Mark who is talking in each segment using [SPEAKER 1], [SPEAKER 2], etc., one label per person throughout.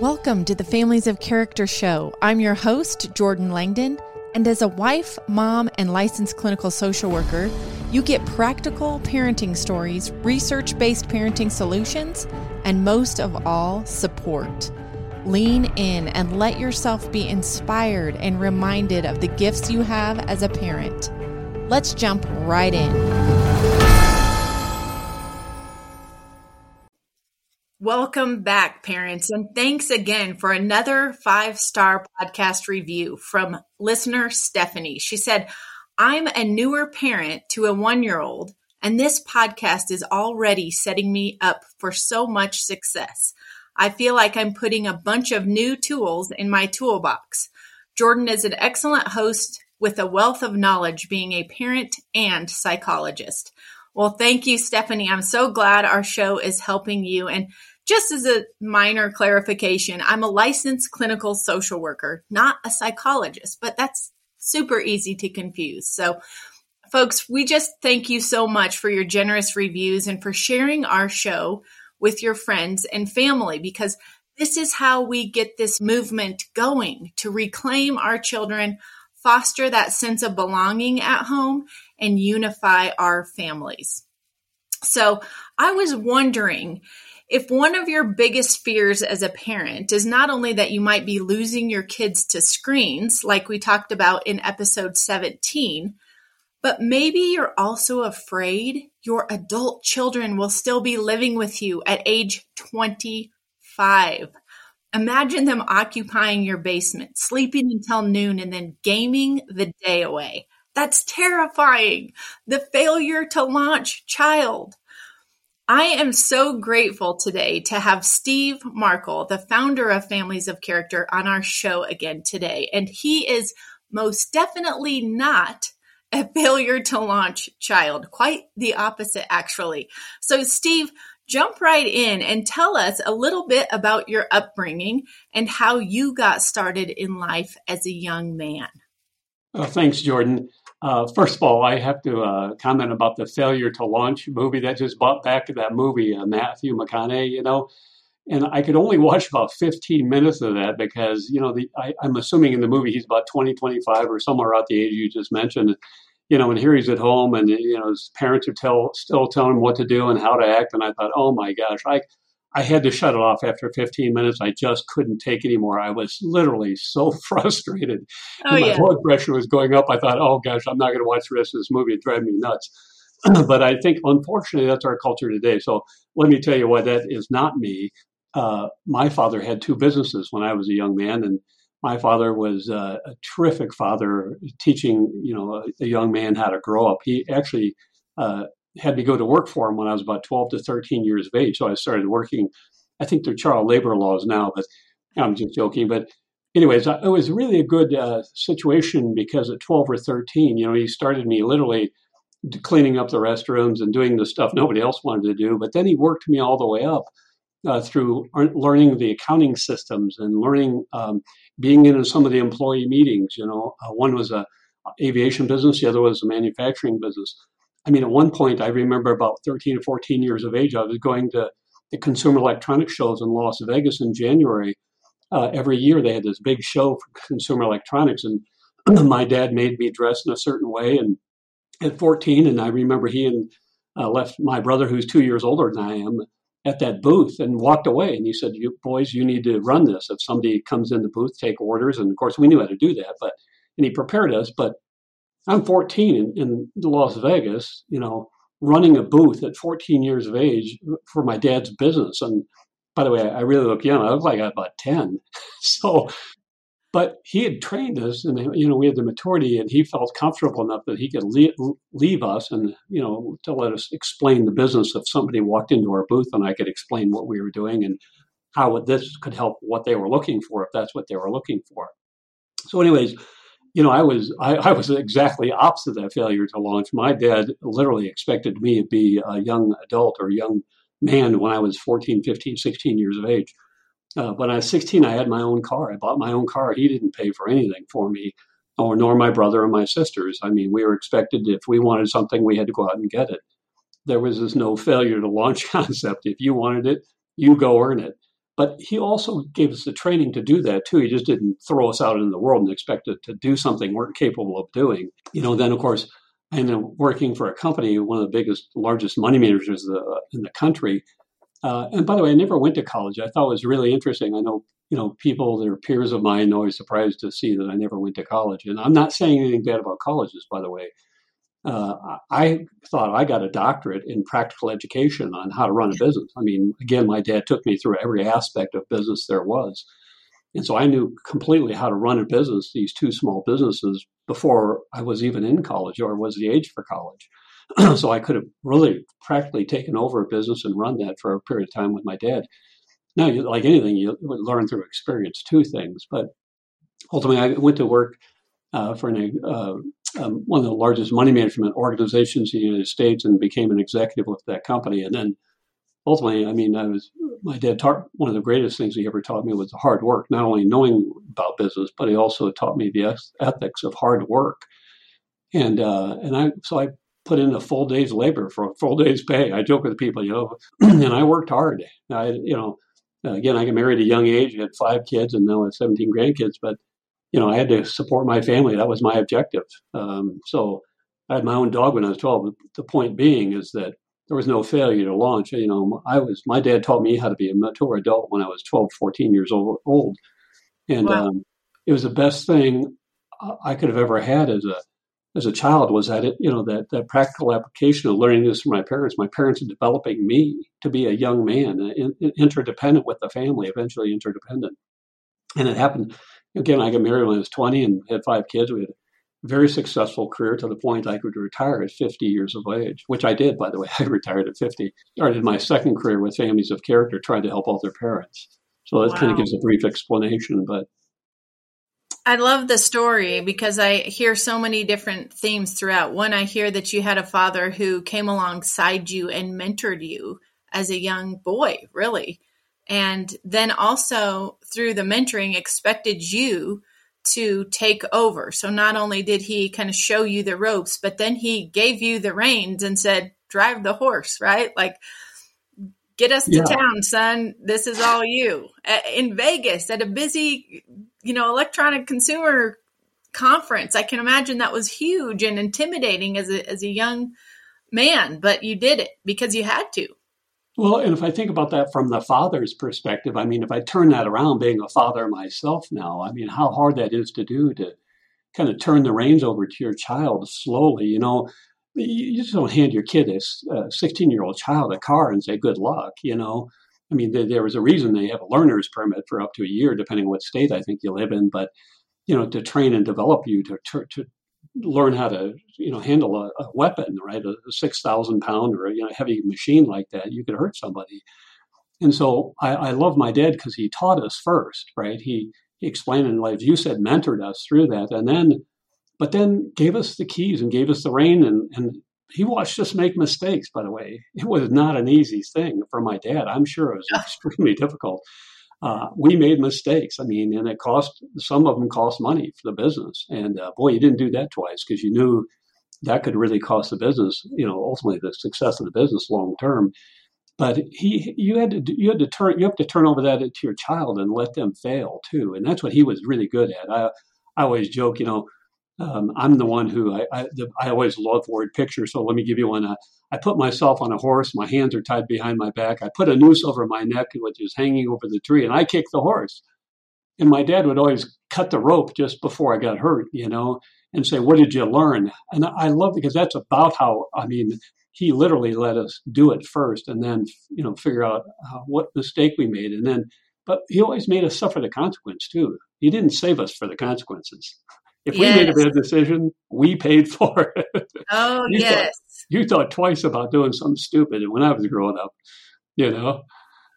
[SPEAKER 1] Welcome to the Families of Character Show. I'm your host, Jordan Langdon, and as a wife, mom, and licensed clinical social worker, you get practical parenting stories, research based parenting solutions, and most of all, support. Lean in and let yourself be inspired and reminded of the gifts you have as a parent. Let's jump right in. Welcome back, parents, and thanks again for another five star podcast review from listener Stephanie. She said, I'm a newer parent to a one year old, and this podcast is already setting me up for so much success. I feel like I'm putting a bunch of new tools in my toolbox. Jordan is an excellent host with a wealth of knowledge, being a parent and psychologist. Well, thank you, Stephanie. I'm so glad our show is helping you. And just as a minor clarification, I'm a licensed clinical social worker, not a psychologist, but that's super easy to confuse. So, folks, we just thank you so much for your generous reviews and for sharing our show with your friends and family because this is how we get this movement going to reclaim our children, foster that sense of belonging at home, and unify our families. So, I was wondering if one of your biggest fears as a parent is not only that you might be losing your kids to screens, like we talked about in episode 17, but maybe you're also afraid your adult children will still be living with you at age 25. Imagine them occupying your basement, sleeping until noon, and then gaming the day away. That's terrifying. The failure to launch child. I am so grateful today to have Steve Markel, the founder of Families of Character, on our show again today. And he is most definitely not a failure to launch child, quite the opposite, actually. So, Steve, jump right in and tell us a little bit about your upbringing and how you got started in life as a young man.
[SPEAKER 2] Thanks, Jordan. Uh, first of all, I have to uh, comment about the failure to launch movie that just brought back that movie, uh, Matthew McConaughey. You know, and I could only watch about 15 minutes of that because you know the, I, am assuming in the movie he's about 20, 25 or somewhere out the age you just mentioned. You know, and here he's at home, and you know his parents are tell, still telling him what to do and how to act. And I thought, oh my gosh, I I had to shut it off after 15 minutes. I just couldn't take anymore. I was literally so frustrated. Oh, my yeah. blood pressure was going up. I thought, oh gosh, I'm not going to watch the rest of this movie. It drives me nuts. but I think, unfortunately, that's our culture today. So let me tell you why that is not me. Uh, my father had two businesses when I was a young man, and my father was uh, a terrific father, teaching you know a, a, young man how to grow up. He actually uh, had me go to work for him when I was about 12 to 13 years of age. So I started working. I think they're child labor laws now, but I'm just joking. But anyways, it was really a good uh, situation because at 12 or 13, you know, he started me literally cleaning up the restrooms and doing the stuff nobody else wanted to do. But then he worked me all the way up uh, through learning the accounting systems and learning um, being in some of the employee meetings. You know, uh, one was a aviation business, the other was a manufacturing business. I mean, at one point, I remember about 13 or 14 years of age, I was going to the consumer electronics shows in Las Vegas in January. Uh, every year, they had this big show for consumer electronics, and my dad made me dress in a certain way. And at 14, and I remember he and uh, left my brother, who's two years older than I am, at that booth and walked away. And he said, "You boys, you need to run this. If somebody comes in the booth, take orders." And of course, we knew how to do that, but and he prepared us. But I'm 14 in, in Las Vegas, you know, running a booth at 14 years of age for my dad's business. And by the way, I really look young. I look like I'm about 10. so, but he had trained us and, you know, we had the maturity and he felt comfortable enough that he could leave, leave us and, you know, to let us explain the business if somebody walked into our booth and I could explain what we were doing and how this could help what they were looking for if that's what they were looking for. So anyways, you know, I was I, I, was exactly opposite that failure to launch. My dad literally expected me to be a young adult or young man when I was 14, 15, 16 years of age. Uh, when I was 16, I had my own car. I bought my own car. He didn't pay for anything for me, or nor my brother or my sisters. I mean, we were expected if we wanted something, we had to go out and get it. There was this no failure to launch concept. If you wanted it, you go earn it. But he also gave us the training to do that too. He just didn't throw us out in the world and expect to do something we're capable of doing. You know, then of course, I ended up working for a company, one of the biggest, largest money managers in the country. Uh, and by the way, I never went to college. I thought it was really interesting. I know, you know, people that are peers of mine always surprised to see that I never went to college. And I'm not saying anything bad about colleges, by the way. Uh, I thought I got a doctorate in practical education on how to run a business. I mean, again, my dad took me through every aspect of business there was. And so I knew completely how to run a business, these two small businesses, before I was even in college or was the age for college. so I could have really practically taken over a business and run that for a period of time with my dad. Now, like anything, you learn through experience two things. But ultimately, I went to work uh, for an, uh, um, one of the largest money management organizations in the United States and became an executive with that company. And then ultimately, I mean, I was my dad taught one of the greatest things he ever taught me was hard work. Not only knowing about business, but he also taught me the ethics of hard work. And uh, and I so I put in a full day's labor for a full day's pay. I joke with people, you know, and I worked hard. I you know, again, I got married at a young age, I had five kids, and now I have 17 grandkids. But you know, I had to support my family. That was my objective. Um, so I had my own dog when I was 12. The point being is that there was no failure to launch. You know, I was my dad taught me how to be a mature adult when I was 12, 14 years old, and wow. um, it was the best thing I could have ever had as a as a child. Was that it? You know, that that practical application of learning this from my parents. My parents are developing me to be a young man, in, in, interdependent with the family, eventually interdependent, and it happened. Again, I got married when I was 20 and had five kids. We had a very successful career to the point I could retire at 50 years of age, which I did, by the way. I retired at 50. Started my second career with Families of Character, trying to help all their parents. So that wow. kind of gives a brief explanation, but.
[SPEAKER 1] I love the story because I hear so many different themes throughout. One, I hear that you had a father who came alongside you and mentored you as a young boy, really. And then also through the mentoring, expected you to take over. So not only did he kind of show you the ropes, but then he gave you the reins and said, drive the horse, right? Like, get us to yeah. town, son. This is all you. In Vegas at a busy, you know, electronic consumer conference. I can imagine that was huge and intimidating as a, as a young man, but you did it because you had to.
[SPEAKER 2] Well, and if I think about that from the father's perspective, I mean, if I turn that around, being a father myself now, I mean, how hard that is to do to kind of turn the reins over to your child slowly. You know, you just don't hand your kid, a 16 year old child, a car and say, good luck, you know. I mean, there, was a reason they have a learner's permit for up to a year, depending on what state I think you live in. But, you know, to train and develop you to, to learn how to you know handle a, a weapon, right? A, a six thousand pound or a you know, heavy machine like that, you could hurt somebody. And so I, I love my dad because he taught us first, right? He he explained in life. You said mentored us through that, and then, but then gave us the keys and gave us the rein, and and he watched us make mistakes. By the way, it was not an easy thing for my dad. I'm sure it was extremely difficult uh, we made mistakes. I mean, and it cost some of them cost money for the business. And uh, boy, you didn't do that twice because you knew that could really cost the business. You know, ultimately the success of the business long term. But he, you had to, you had to turn, you have to turn over that to your child and let them fail too. And that's what he was really good at. I, I always joke, you know, um, I'm the one who I, I, the, I, always love word pictures. So let me give you one. Uh, I put myself on a horse. My hands are tied behind my back. I put a noose over my neck, which is hanging over the tree, and I kick the horse. And my dad would always cut the rope just before I got hurt, you know, and say, "What did you learn?" And I love because that's about how I mean. He literally let us do it first, and then you know figure out uh, what mistake we made, and then. But he always made us suffer the consequence too. He didn't save us for the consequences. If yes. we made a bad decision, we paid for it.
[SPEAKER 1] Oh, you yes.
[SPEAKER 2] Thought, you thought twice about doing something stupid when I was growing up, you know?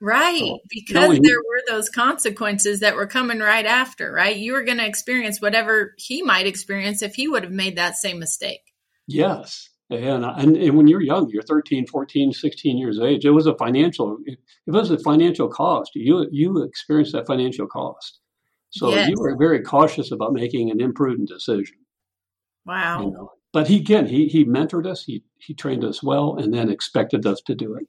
[SPEAKER 1] Right. So, because there were those consequences that were coming right after, right? You were going to experience whatever he might experience if he would have made that same mistake.
[SPEAKER 2] Yes. And, and, and when you're young, you're 13, 14, 16 years of age, it was a financial, it was a financial cost. You, you experienced that financial cost. So yes. you were very cautious about making an imprudent decision.
[SPEAKER 1] Wow.
[SPEAKER 2] You know? But he again, he he mentored us, he he trained us well, and then expected us to do it.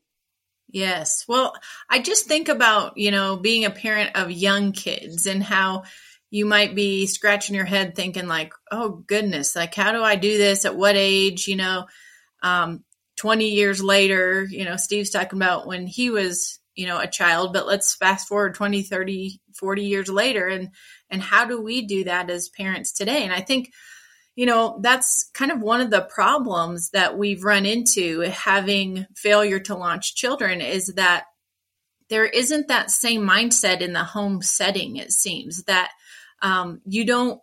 [SPEAKER 1] Yes. Well, I just think about, you know, being a parent of young kids and how you might be scratching your head thinking like, oh goodness, like how do I do this? At what age? You know, um, 20 years later, you know, Steve's talking about when he was, you know, a child, but let's fast forward 20, 30, 40 years later and and how do we do that as parents today? And I think you know, that's kind of one of the problems that we've run into having failure to launch children is that there isn't that same mindset in the home setting, it seems, that um, you don't,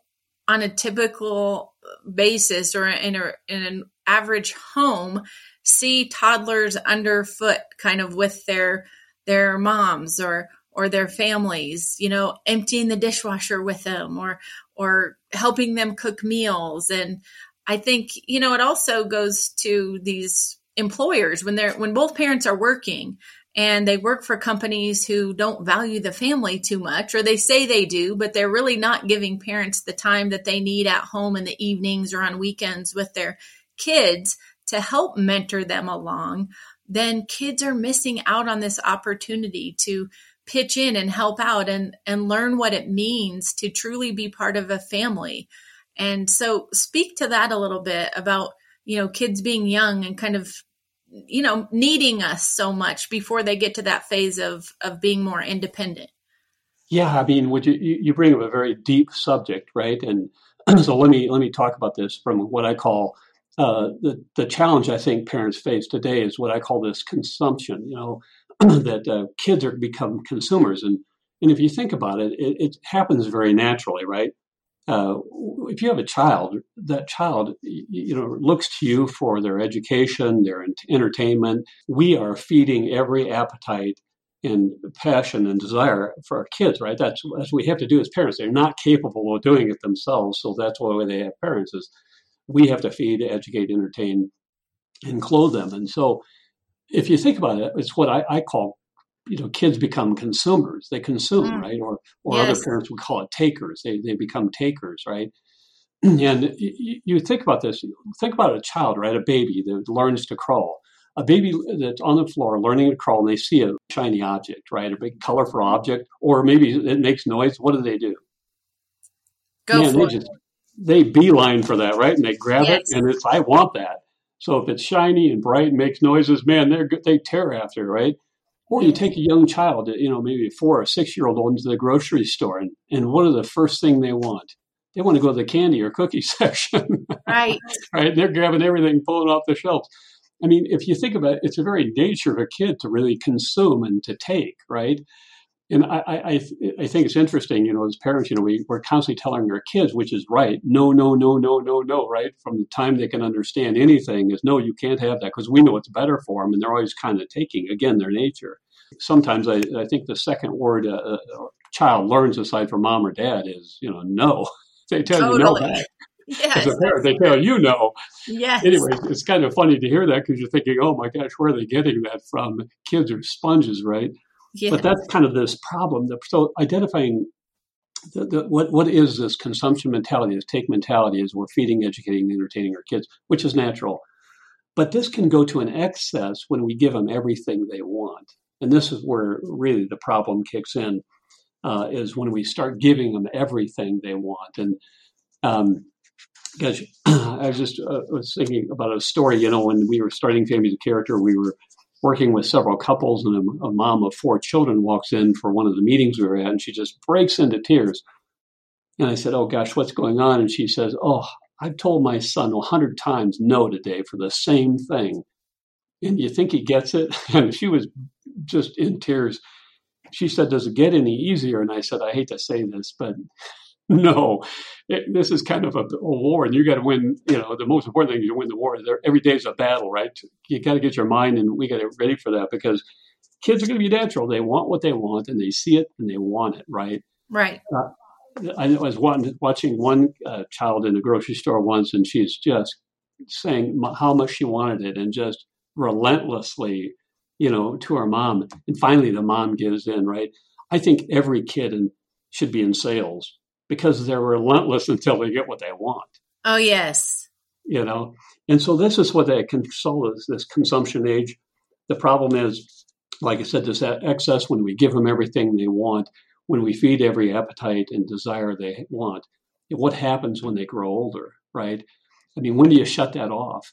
[SPEAKER 1] on a typical basis or in, a, in an average home, see toddlers underfoot kind of with their their moms or or their families you know emptying the dishwasher with them or or helping them cook meals. And i think you know it also goes to these employers when they're when both parents are working and they work for companies who don't value the family too much, or they say they do, but they're really not giving parents the time that they need at home in the evenings or on weekends with their kids to help mentor them along, then kids are missing out on this opportunity to pitch in and help out and, and learn what it means to truly be part of a family. And so speak to that a little bit about, you know, kids being young and kind of you know needing us so much before they get to that phase of of being more independent
[SPEAKER 2] yeah i mean would you you bring up a very deep subject right and so let me let me talk about this from what i call uh, the the challenge i think parents face today is what i call this consumption you know that uh, kids are become consumers and and if you think about it, it, it happens very naturally right uh, if you have a child, that child, you know, looks to you for their education, their entertainment. We are feeding every appetite and passion and desire for our kids, right? That's, that's what we have to do as parents. They're not capable of doing it themselves, so that's why they have parents. Is we have to feed, educate, entertain, and clothe them. And so, if you think about it, it's what I, I call you know kids become consumers. They consume mm. right? Or or yes. other parents would call it takers. They they become takers right? And you, you think about this think about a child right? A baby that learns to crawl. A baby that's on the floor learning to crawl and they see a shiny object right? A big colorful object or maybe it makes noise. What do they do?
[SPEAKER 1] Go Man,
[SPEAKER 2] for they it. just they beeline for that right and they grab yes. it and it's i want that so if it's shiny and bright and makes noises man they're they tear after right or you take a young child, you know, maybe a four or six year old into the grocery store, and, and what are the first thing they want? They want to go to the candy or cookie section.
[SPEAKER 1] Right.
[SPEAKER 2] right. They're grabbing everything, pulling off the shelves. I mean, if you think about it, it's a very nature of a kid to really consume and to take, right? And I, I, I think it's interesting, you know, as parents, you know, we, we're constantly telling our kids, which is right, no, no, no, no, no, no, right? From the time they can understand anything is no, you can't have that because we know it's better for them and they're always kind of taking, again, their nature. Sometimes I, I think the second word a, a, child learns aside from mom or dad is, you know, no. they tell
[SPEAKER 1] totally.
[SPEAKER 2] you no back.
[SPEAKER 1] Yes.
[SPEAKER 2] As a parent, they tell you no.
[SPEAKER 1] Yes.
[SPEAKER 2] Anyway, it's kind of funny to hear that because you're thinking, oh my gosh, where are they getting that from? Kids are sponges, right? Yeah. But that's kind of this problem. So identifying the, the, what what is this consumption mentality, this take mentality, is we're feeding, educating, entertaining our kids, which is natural. But this can go to an excess when we give them everything they want, and this is where really the problem kicks in. Uh, is when we start giving them everything they want, and um, because I was just uh, was thinking about a story. You know, when we were starting Families of Character, we were working with several couples, and a, a, mom of four children walks in for one of the meetings we were at, and she just breaks into tears. And I said, "Oh gosh, what's going on?" And she says, "Oh, I've told my son a hundred times no today for the same thing." And you think he gets it? And she was just in tears. She said, "Does it get any easier?" And I said, "I hate to say this, but no, it, this is kind of a, a war, and you got to win. You know, the most important thing is to win the war. There, every day is a battle, right? You got to get your mind, and we got to get ready for that because kids are going to be natural. They want what they want, and they see it, and they want it, right?
[SPEAKER 1] Right.
[SPEAKER 2] Uh, I was one, watching one uh, child in the grocery store once, and she's just saying how much she wanted it, and just relentlessly, you know, to her mom. And finally, the mom gives in, right? I think every kid in, should be in sales because they're relentless until they get what they want.
[SPEAKER 1] Oh yes.
[SPEAKER 2] You know, and so this is what they console is this consumption age. The problem is like I said, this excess when we give them everything they want, when we feed every appetite and desire they want, what happens when they grow older, right? I mean, when do you shut that off?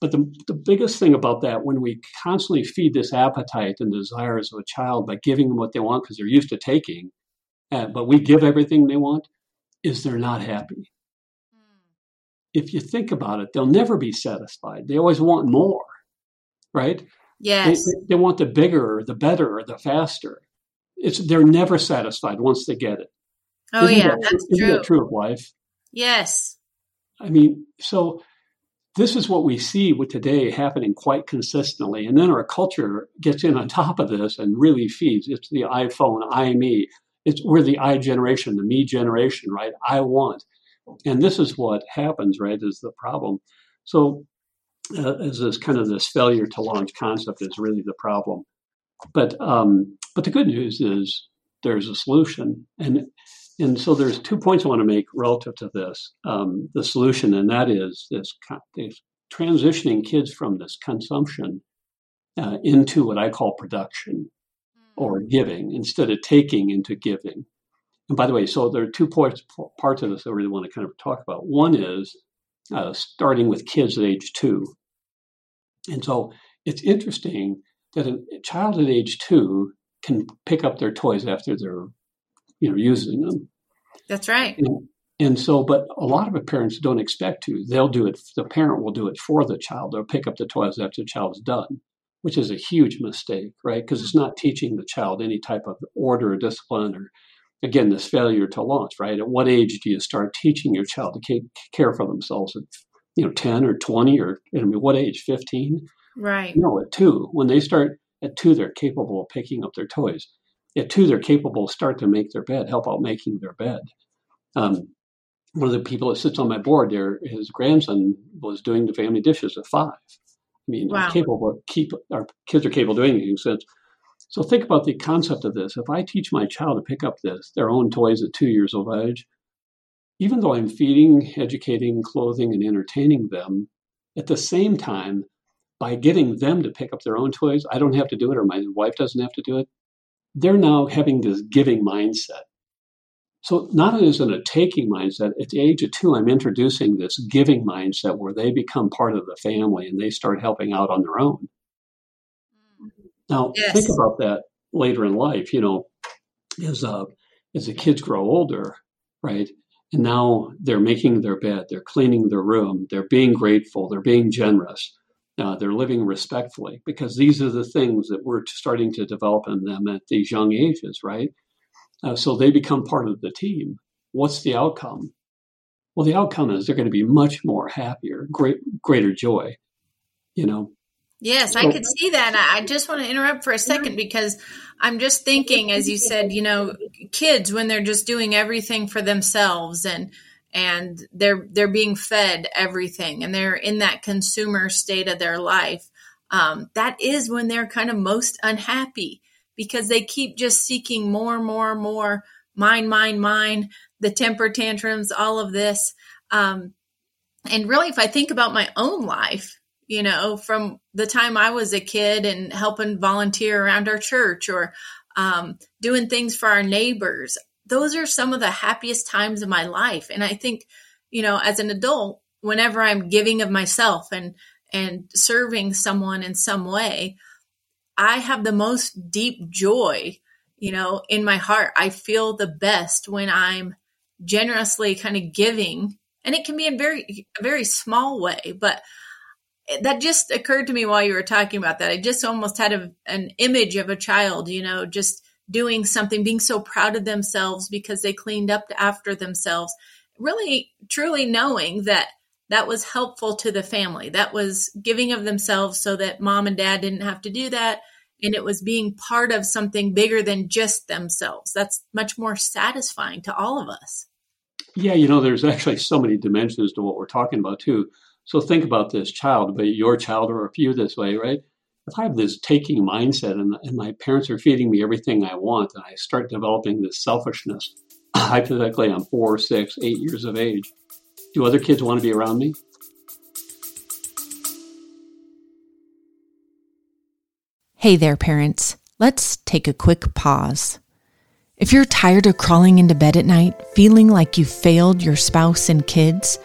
[SPEAKER 2] But the, the biggest thing about that, when we constantly feed this appetite and desires of a child by giving them what they want because they're used to taking, uh, but we give everything they want, is they're not happy. Mm. If you think about it, they'll never be satisfied. They always want more, right?
[SPEAKER 1] Yes.
[SPEAKER 2] They, they want the bigger, the better, the faster. It's they're never satisfied once they get it.
[SPEAKER 1] Oh isn't yeah, that, that's
[SPEAKER 2] isn't
[SPEAKER 1] true.
[SPEAKER 2] That true of life.
[SPEAKER 1] Yes.
[SPEAKER 2] I mean, so this is what we see with today happening quite consistently. And then our culture gets in on top of this and really feeds. It's the iPhone, I me. It's we're the I generation, the me generation, right? I want. And this is what happens, right? Is the problem. So uh, as this kind of this failure to launch concept is really the problem. But um, but the good news is there's a solution, and and so there's two points I want to make relative to this um, the solution, and that is this, this transitioning kids from this consumption uh, into what I call production or giving instead of taking into giving. And by the way, so there are two parts parts of this I really want to kind of talk about. One is uh, starting with kids at age two, and so it's interesting that a child at age two can pick up their toys after they're you know using them.
[SPEAKER 1] That's right.
[SPEAKER 2] And, and so, but a lot of parents don't expect to. They'll do it. The parent will do it for the child. They'll pick up the toys after the child's done, which is a huge mistake, right? Because it's not teaching the child any type of order or discipline or again this failure to launch right at what age do you start teaching your child to care for themselves at you know 10 or 20 or i mean what age 15
[SPEAKER 1] right
[SPEAKER 2] no at two when they start at two they're capable of picking up their toys at two, they're capable of start to make their bed, help out making their bed. Um, one of the people that sits on my board there, his grandson was doing the family dishes at five. I mean, wow. capable of keep our kids are capable of doing anything since. So think about the concept of this. If I teach my child to pick up this, their own toys at two years of age, even though I'm feeding, educating, clothing, and entertaining them, at the same time, by getting them to pick up their own toys, I don't have to do it, or my wife doesn't have to do it they're now having this giving mindset. So not only is it a taking mindset, at the age of two, I'm introducing this giving mindset where they become part of the family and they start helping out on their own. Now yes. think about that later in life, you know, as uh, as the kids grow older, right? And now they're making their bed, they're cleaning their room, they're being grateful, they're being generous. Uh, they're living respectfully because these are the things that we're starting to develop in them at these young ages, right? Uh, so they become part of the team. What's the outcome? Well, the outcome is they're going to be much more happier, great, greater joy. You know.
[SPEAKER 1] Yes, so, I could see that. I just want to interrupt for a second because I'm just thinking, as you said, you know, kids when they're just doing everything for themselves and and they're they're being fed everything and they're in that consumer state of their life um, that is when they're kind of most unhappy because they keep just seeking more and more and more mine mine mine the temper tantrums all of this um, and really if i think about my own life you know from the time i was a kid and helping volunteer around our church or um, doing things for our neighbors those are some of the happiest times of my life. And I think, you know, as an adult, whenever I'm giving of myself and and serving someone in some way, I have the most deep joy, you know, in my heart. I feel the best when I'm generously kind of giving, and it can be in very very small way, but that just occurred to me while you were talking about that. I just almost had a, an image of a child, you know, just doing something, being so proud of themselves because they cleaned up after themselves, really truly knowing that that was helpful to the family. That was giving of themselves so that mom and dad didn't have to do that. And it was being part of something bigger than just themselves. That's much more satisfying to all of us.
[SPEAKER 2] Yeah, you know, there's actually so many dimensions to what we're talking about, too. So think about this child, but your child or a few this way, right? if I have this taking mindset and, and my parents are feeding me everything I want, and I start developing this selfishness, hypothetically, I'm four, six, eight years of age, do other kids want to be around me?
[SPEAKER 3] Hey there, parents. let's take a quick pause. If you're tired of crawling into bed at night, feeling like you failed your spouse and kids,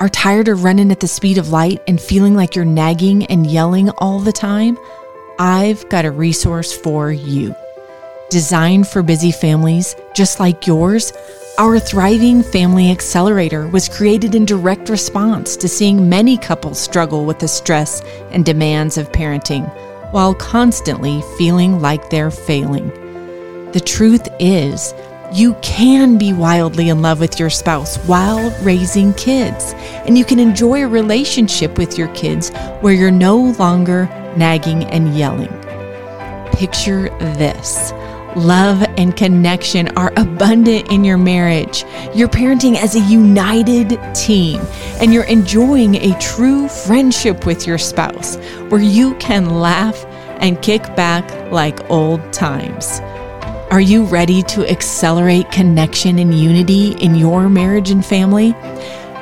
[SPEAKER 3] are tired of running at the speed of light and feeling like you're nagging and yelling all the time, I've got a resource for you. Designed for busy families just like yours, our Thriving Family Accelerator was created in direct response to seeing many couples struggle with the stress and demands of parenting while constantly feeling like they're failing. The truth is, you can be wildly in love with your spouse while raising kids, and you can enjoy a relationship with your kids where you're no longer nagging and yelling. Picture this. Love and connection are abundant in your marriage. You're parenting as a united team, and you're enjoying a true friendship with your spouse where you can laugh and kick back like old times. Are you ready to accelerate connection and unity in your marriage and family?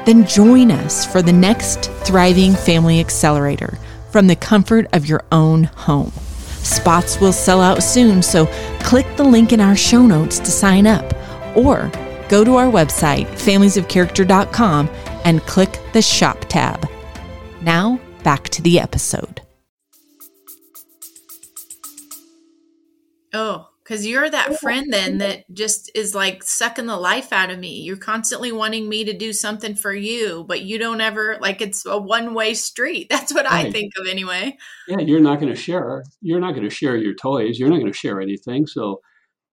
[SPEAKER 3] Then join us for the next Thriving Family Accelerator from the comfort of your own home. Spots will sell out soon, so click the link in our show notes to sign up or go to our website, familiesofcharacter.com, and click the shop tab. Now, back to the episode.
[SPEAKER 1] Oh, because you're that friend then that just is like sucking the life out of me. You're constantly wanting me to do something for you, but you don't ever like it's a one way street. That's what right. I think of anyway.
[SPEAKER 2] Yeah, you're not going to share. You're not going to share your toys. You're not going to share anything. So,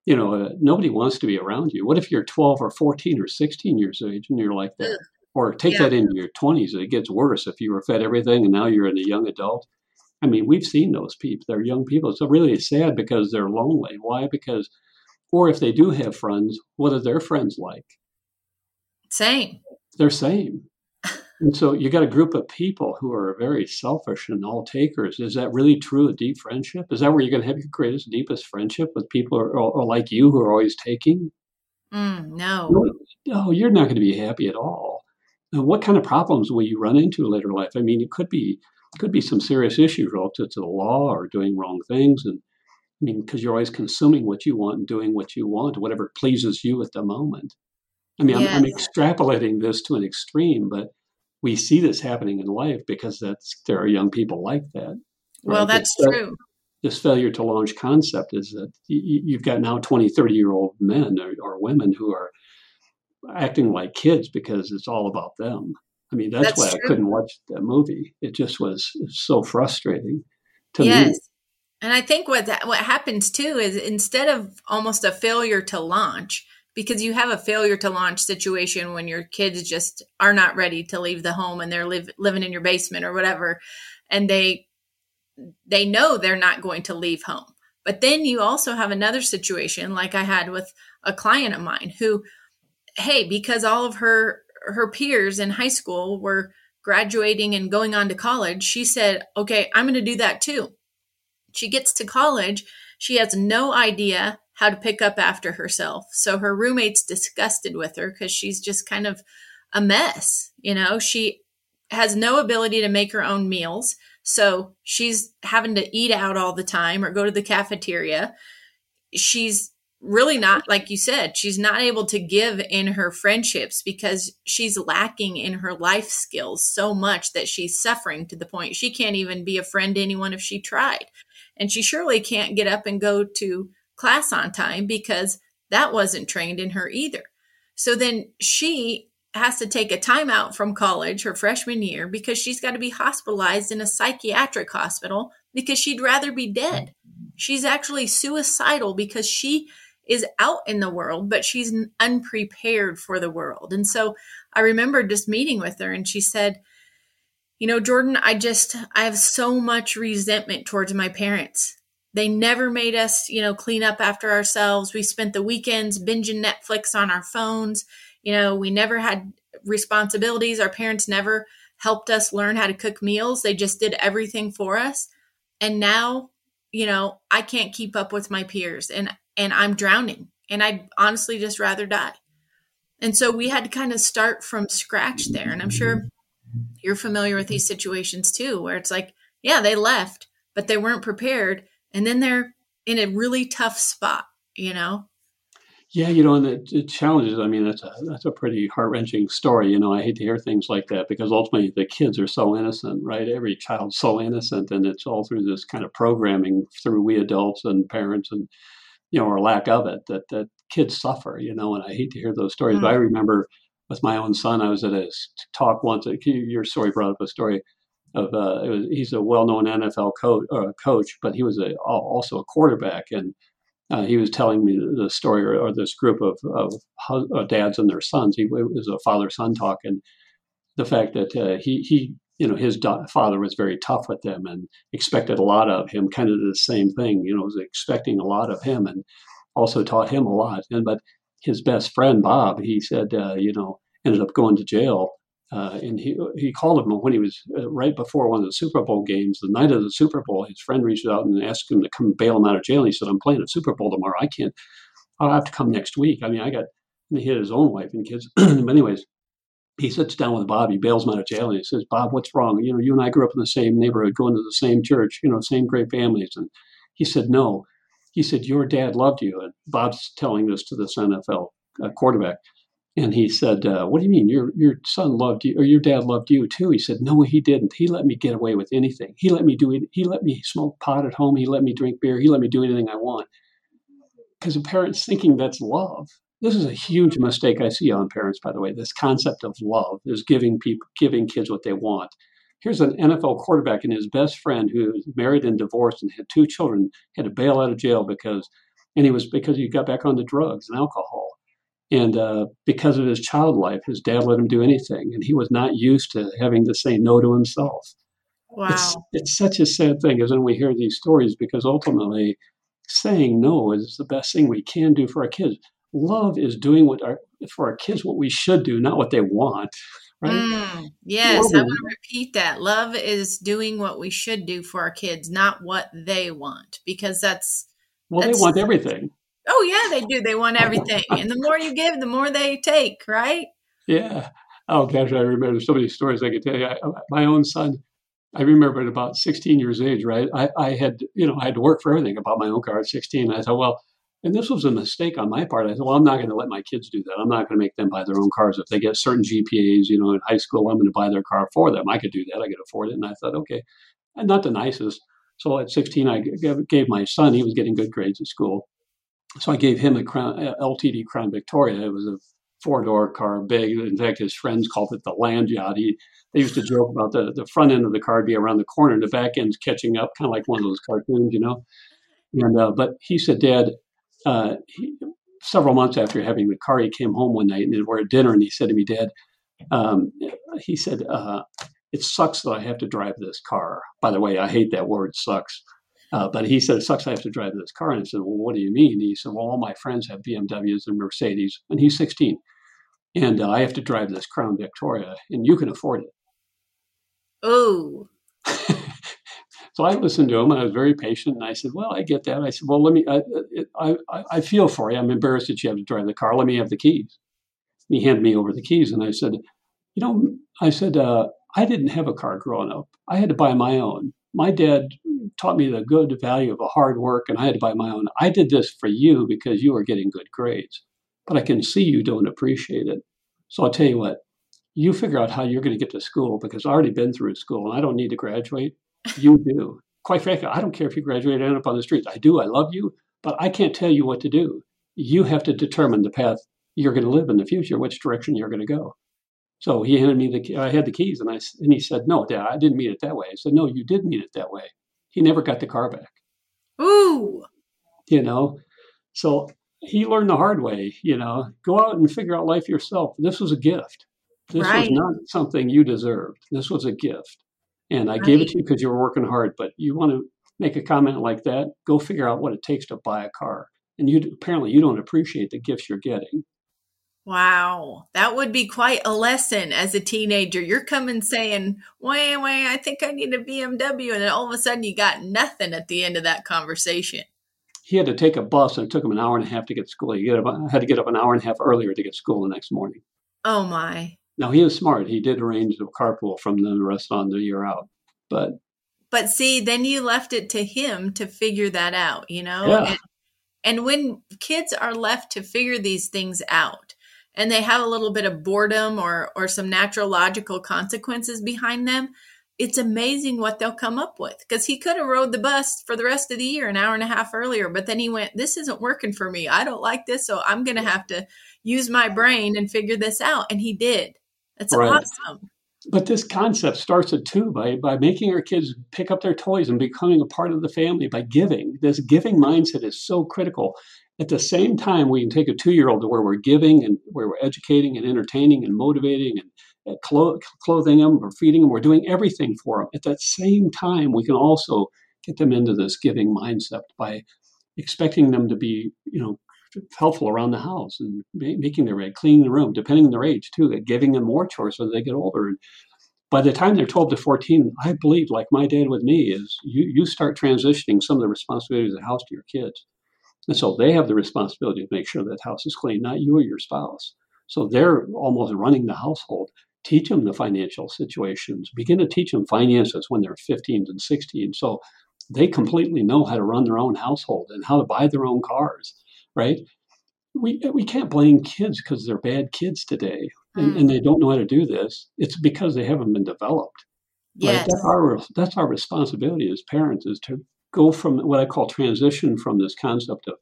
[SPEAKER 2] you know, uh, nobody wants to be around you. What if you're 12 or 14 or 16 years of age and you're like that? Ugh. Or take yeah. that into your 20s. It gets worse if you were fed everything and now you're in a young adult I mean, we've seen those people. They're young people. It's really sad because they're lonely. Why? Because, or if they do have friends, what are their friends like?
[SPEAKER 1] Same.
[SPEAKER 2] They're same. and so you got a group of people who are very selfish and all takers. Is that really true of deep friendship? Is that where you're going to have your greatest, deepest friendship with people or, or, or like you who are always taking?
[SPEAKER 1] Mm, no.
[SPEAKER 2] no. No, you're not going to be happy at all. Now, what kind of problems will you run into later in life? I mean, it could be could be some serious issues relative to the law or doing wrong things. And I mean, because you're always consuming what you want and doing what you want, whatever pleases you at the moment. I mean, yes. I'm, I'm, extrapolating this to an extreme, but we see this happening in life because that's there are young people like that.
[SPEAKER 1] Right? Well, that's this, true.
[SPEAKER 2] This failure to launch concept is that you've got now 20, 30 year old men or, or women who are acting like kids because it's all about them. I mean, that's, that's why true. I couldn't watch that movie. It just was so frustrating to yes. me.
[SPEAKER 1] And I think what that, what happens too is instead of almost a failure to launch, because you have a failure to launch situation when your kids just are not ready to leave the home and they're live, living in your basement or whatever, and they they know they're not going to leave home. But then you also have another situation like I had with a client of mine who, hey, because all of her her peers in high school were graduating and going on to college, she said, Okay, I'm going to do that too. She gets to college, she has no idea how to pick up after herself. So her roommate's disgusted with her because she's just kind of a mess. You know, she has no ability to make her own meals. So she's having to eat out all the time or go to the cafeteria. She's really not like you said she's not able to give in her friendships because she's lacking in her life skills so much that she's suffering to the point she can't even be a friend to anyone if she tried. And she surely can't get up and go to class on time because that wasn't trained in her either. So then she has to take a timeout from college her freshman year because she's got to be hospitalized in a psychiatric hospital because she'd rather be dead. Mm-hmm. She's actually suicidal because she is out in the world, but she's unprepared for the world. And so I remember just meeting with her and she said, You know, Jordan, I just, I have so much resentment towards my parents. They never made us, you know, clean up after ourselves. We spent the weekends binging Netflix on our phones. You know, we never had responsibilities. Our parents never helped us learn how to cook meals. They just did everything for us. And now, you know, I can't keep up with my peers. And and I'm drowning and I'd honestly just rather die. And so we had to kind of start from scratch there. And I'm sure you're familiar with these situations too, where it's like, yeah, they left, but they weren't prepared. And then they're in a really tough spot, you know?
[SPEAKER 2] Yeah, you know, and the, challenges. I mean, that's a that's a pretty heart wrenching story. You know, I hate to hear things like that because ultimately the kids are so innocent, right? Every child's so innocent, and it's all through this kind of programming through we adults and parents and you know, or lack of it that that kids suffer. You know, and I hate to hear those stories. Mm-hmm. But I mm. remember with my own son, I was at a talk once. Your story brought up a story of uh, was, he's a well-known NFL coach, uh, coach, but he was a, also a quarterback, and uh, he was telling me the story or, or this group of, of, of, dads and their sons. He it was a father-son talk, and the fact that uh, he he you know his father was very tough with them and expected a lot of him, kind of the same thing. You know, was expecting a lot of him, and also taught him a lot. And but his best friend Bob, he said, uh, you know, ended up going to jail uh, and he he called him when he was uh, right before one of the Super Bowl games, the night of the Super Bowl. His friend reached out and asked him to come bail him out of jail. And he said, "I'm playing a Super Bowl tomorrow. I can't. I'll have to come next week. I mean, I got." He had his own wife and kids. anyways, he sits down with Bob. He bails him out of jail and he says, "Bob, what's wrong? You know, you and I grew up in the same neighborhood, going to the same church. You know, same great families." And he said, "No." He said, "Your dad loved you." And Bob's telling this to this NFL uh, quarterback. And he said, uh, "What do you mean? Your your son loved you, or your dad loved you too?" He said, "No, he didn't. He let me get away with anything. He let me do it. He let me smoke pot at home. He let me drink beer. He let me do anything I want." Because a parent's thinking that's love. This is a huge mistake I see on parents, by the way. This concept of love is giving people, giving kids what they want. Here's an NFL quarterback and his best friend who was married and divorced and had two children had to bail out of jail because, and he was because he got back on the drugs and alcohol and uh, because of his child life, his dad let him do anything, and he was not used to having to say no to himself.
[SPEAKER 1] Wow.
[SPEAKER 2] It's, it's such a sad thing, as when we hear these stories, because ultimately, saying no is the best thing we can do for our kids. Love is doing what our for our kids what we should do, not what they want. Right?
[SPEAKER 1] Mm, yes, I want to repeat that. Love is doing what we should do for our kids, not what they want, because that's
[SPEAKER 2] well,
[SPEAKER 1] that's,
[SPEAKER 2] they want everything.
[SPEAKER 1] Oh yeah, they do. They want everything, and the more you give, the more they take. Right?
[SPEAKER 2] Yeah. Oh gosh, I remember there's so many stories I could tell you. I, my own son, I remember at about 16 years age, right? I, I had, you know, I had to work for everything. about my own car at 16. I thought, well, and this was a mistake on my part. I thought, well, I'm not going to let my kids do that. I'm not going to make them buy their own cars. If they get certain GPAs, you know, in high school, I'm going to buy their car for them. I could do that. I could afford it. And I thought, okay, I'm not the nicest. So at 16, I gave my son, he was getting good grades at school. So I gave him a Crown, LTD Crown Victoria. It was a four door car, big. In fact, his friends called it the land yacht. He, they used to joke about the, the front end of the car be around the corner and the back end's catching up, kind of like one of those cartoons, you know. And uh, but he said, Dad, uh, he, several months after having the car, he came home one night and we're at dinner, and he said to me, Dad, um, he said, uh, it sucks that I have to drive this car. By the way, I hate that word, sucks. Uh, but he said, it sucks I have to drive this car. And I said, well, what do you mean? And he said, well, all my friends have BMWs and Mercedes. And he's 16. And uh, I have to drive this Crown Victoria, and you can afford it.
[SPEAKER 1] Oh.
[SPEAKER 2] So I listened to him, and I was very patient. And I said, well, I get that. I said, well, let me, I, I, I feel for you. I'm embarrassed that you have to drive the car. Let me have the keys. And he handed me over the keys. And I said, you know, I said, uh, I didn't have a car growing up. I had to buy my own. My dad taught me the good value of a hard work, and I had to buy my own. I did this for you because you were getting good grades, but I can see you don't appreciate it. So I'll tell you what, you figure out how you're going to get to school because I've already been through school and I don't need to graduate. You do. Quite frankly, I don't care if you graduate and end up on the streets. I do. I love you, but I can't tell you what to do. You have to determine the path you're going to live in the future, which direction you're going to go. So he handed me the. I had the keys, and I and he said, "No, Dad, I didn't mean it that way." I said, "No, you did mean it that way." He never got the car back.
[SPEAKER 1] Ooh.
[SPEAKER 2] You know, so he learned the hard way. You know, go out and figure out life yourself. This was a gift. This right. was not something you deserved. This was a gift, and I right. gave it to you because you were working hard. But you want to make a comment like that? Go figure out what it takes to buy a car. And you apparently you don't appreciate the gifts you're getting.
[SPEAKER 1] Wow, that would be quite a lesson as a teenager. You're coming saying, "Way, way, I think I need a BMW," and then all of a sudden you got nothing at the end of that conversation.
[SPEAKER 2] He had to take a bus, and it took him an hour and a half to get to school. He had to get up an hour and a half earlier to get to school the next morning.
[SPEAKER 1] Oh my!
[SPEAKER 2] Now he was smart. He did arrange a carpool from the restaurant the year out, but
[SPEAKER 1] but see, then you left it to him to figure that out, you know?
[SPEAKER 2] Yeah.
[SPEAKER 1] And, and when kids are left to figure these things out and they have a little bit of boredom or or some natural logical consequences behind them, it's amazing what they'll come up with. Because he could have rode the bus for the rest of the year an hour and a half earlier, but then he went, This isn't working for me. I don't like this, so I'm gonna have to use my brain and figure this out. And he did. That's
[SPEAKER 2] Right.
[SPEAKER 1] awesome.
[SPEAKER 2] But this concept starts at two by, by making our kids pick up their toys and becoming a part of the family by giving. This giving mindset is so critical. At the same time, we can take a two year old to where we're giving and where we're educating and entertaining and motivating and uh, clo- clothing them or feeding them. We're doing everything for them. At that same time, we can also get them into this giving mindset by expecting them to be, you know, helpful around the house and ma- making their bed, cleaning the room, depending on their age too, giving them more chores as they get older. And by the time they're 12 to 14, I believe, like my dad with me, is you, you start transitioning some of the responsibilities of the house to your kids. And so they have the responsibility to make sure that house is clean, not you or your spouse. So they're almost running the household. Teach them the financial situations. Begin to teach them finances when they're 15 and 16. So they completely know how to run their own household and how to buy their own cars, right? We, we can't blame kids because they're bad kids today and,
[SPEAKER 1] Mm.
[SPEAKER 2] and they don't know how to do this. It's because they haven't been developed. Right?
[SPEAKER 1] Yes.
[SPEAKER 2] That's our that's our responsibility as parents is to go from what I call transition from this concept of,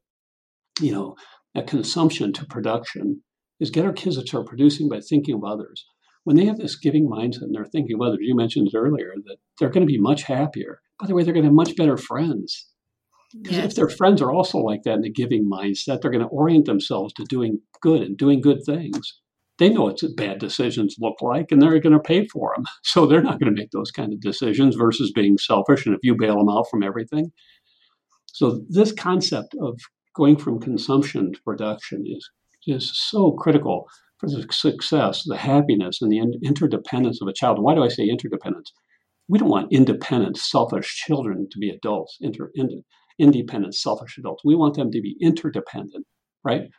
[SPEAKER 2] you know, a consumption to production. Is get our kids to start producing by thinking of others. When they have this giving mindset and they're thinking of others, you mentioned earlier that they're going to be much happier. By the way, they're going to have much better friends. Because
[SPEAKER 1] Yes.
[SPEAKER 2] if their friends are also like that in the giving mindset, they're going to orient themselves to doing good and doing good things. They know what bad decisions look like, and they're going to pay for them. So they're not going to make those kind of decisions versus being selfish. And if you bail them out from everything, so this concept of going from consumption to production is is so critical for the success, the happiness, and the interdependence of a child. Why do I say interdependence? We don't want independent, selfish children to be adults. Inter, independent, selfish adults. We want them to be interdependent, right?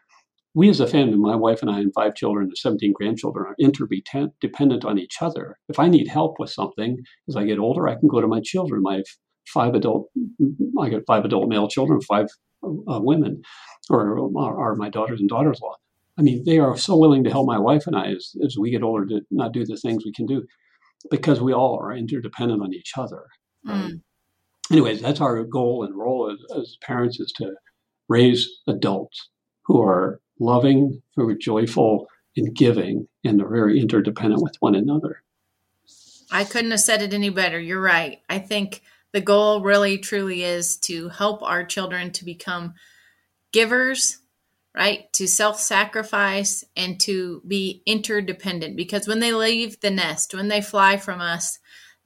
[SPEAKER 2] We as a family, my wife and I and five children and 17 grandchildren are interdependent on each other. If I need help with something, as I get older, I can go to my children. My five adult, I got five adult male children, five uh, women, or are, my daughters and daughters-in-law. I mean, they are so willing to help my wife and I as, as we get older to not do the things we can do because we all are interdependent on each other. right?
[SPEAKER 1] Mm.
[SPEAKER 2] Anyways, that's our goal and role as, as parents is to raise adults who are loving, who are joyful and giving, and are very interdependent with one another.
[SPEAKER 1] I couldn't have said it any better. You're right. I think the goal really truly is to help our children to become givers, right? To self sacrifice and to be interdependent because when they leave the nest, when they fly from us,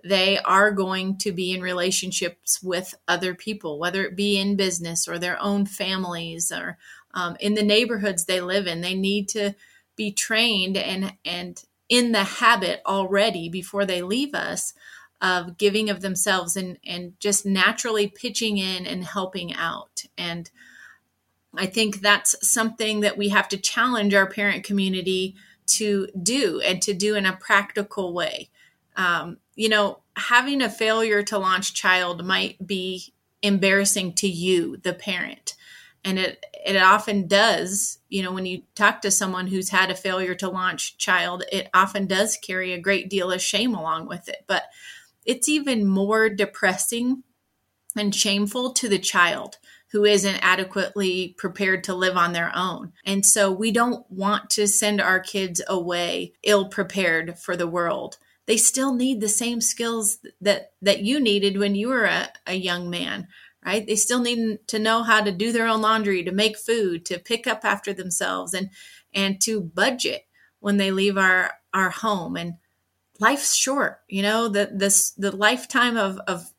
[SPEAKER 1] they are going to be in relationships with other people, whether it be in business or their own families or um, in the neighborhoods they live in. They need to be trained and and in the habit already before they leave us of giving of themselves and and just naturally pitching in and helping out and i think that's something that we have to challenge our parent community to do and to do in a practical way um, you know having a failure to launch child might be embarrassing to you the parent and it it often does you know when you talk to someone who's had a failure to launch child it often does carry a great deal of shame along with it but it's even more depressing and shameful to the child who isn't adequately prepared to live on their own. And so we don't want to send our kids away ill prepared for the world. They still need the same skills that that you needed when you were a, a young man, right? They still need to know how to do their own laundry, to make food, to pick up after themselves and and to budget when they leave our our home. And life's short you know the this the lifetime of of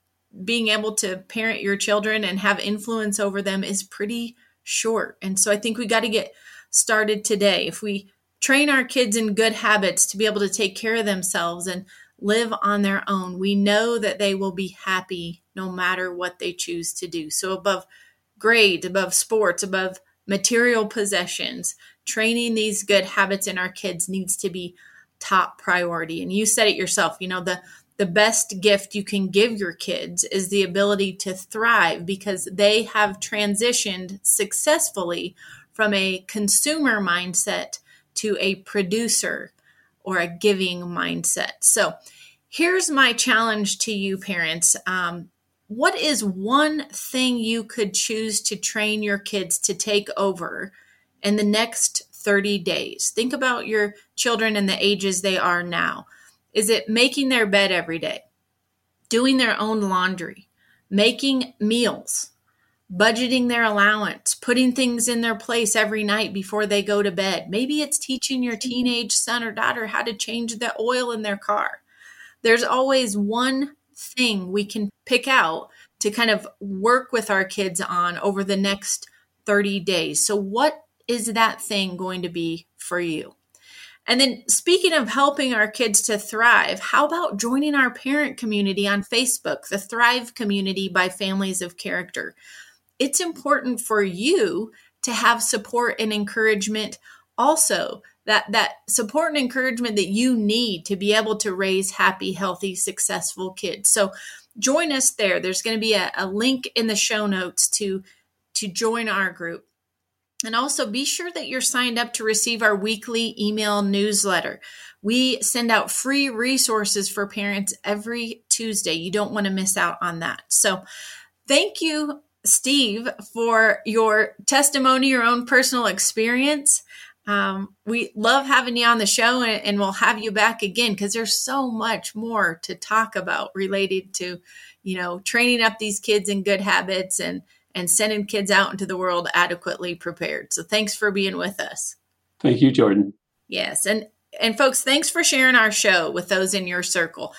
[SPEAKER 1] being able to parent your children and have influence over them is pretty short. And so i think we got to get started today. If we train our kids in good habits to be able to take care of themselves and live on their own. We know that they will be happy no matter what they choose to do. So above grades above sports above material possessions training these good habits in our kids needs to be top priority. And you said it yourself you know the the best gift you can give your kids is the ability to thrive because they have transitioned successfully from a consumer mindset to a producer or a giving mindset. So, here's my challenge to you, parents. Um, what is one thing you could choose to train your kids to take over in the next 30 days? Think about your children and the ages they are now. Is it making their bed every day, doing their own laundry, making meals, budgeting their allowance, putting things in their place every night before they go to bed? Maybe it's teaching your teenage son or daughter how to change the oil in their car. There's always one thing we can pick out to kind of work with our kids on over the next 30 days. So, what is that thing going to be for you? And then, speaking of helping our kids to thrive, how about joining our parent community on Facebook, the Thrive Community by Families of Character? It's important for you to have support and encouragement also that that support and encouragement that you need to be able to raise happy healthy successful kids so join us there there's going to be a, a link in the show notes to to join our group and also be sure that you're signed up to receive our weekly email newsletter. We send out free resources for parents every Tuesday. You don't want to miss out on that. So, thank you, Steve, for your testimony, your own personal experience. Um, we love having you on the show and, and we'll have you back again because there's so much more to talk about related to, you know, training up these kids in good habits and and sending kids out into the world adequately prepared. So thanks for being with us.
[SPEAKER 2] Thank you, Jordan.
[SPEAKER 1] Yes, and and folks, thanks for sharing our show with those in your circle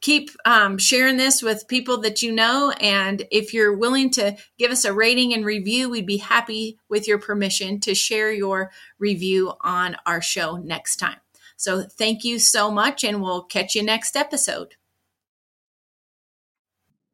[SPEAKER 1] keep um, sharing this with people that you know. And if you're willing to give us a rating and review, we'd be happy with your permission to share your review on our show next time. So thank you so much, and we'll catch you next episode.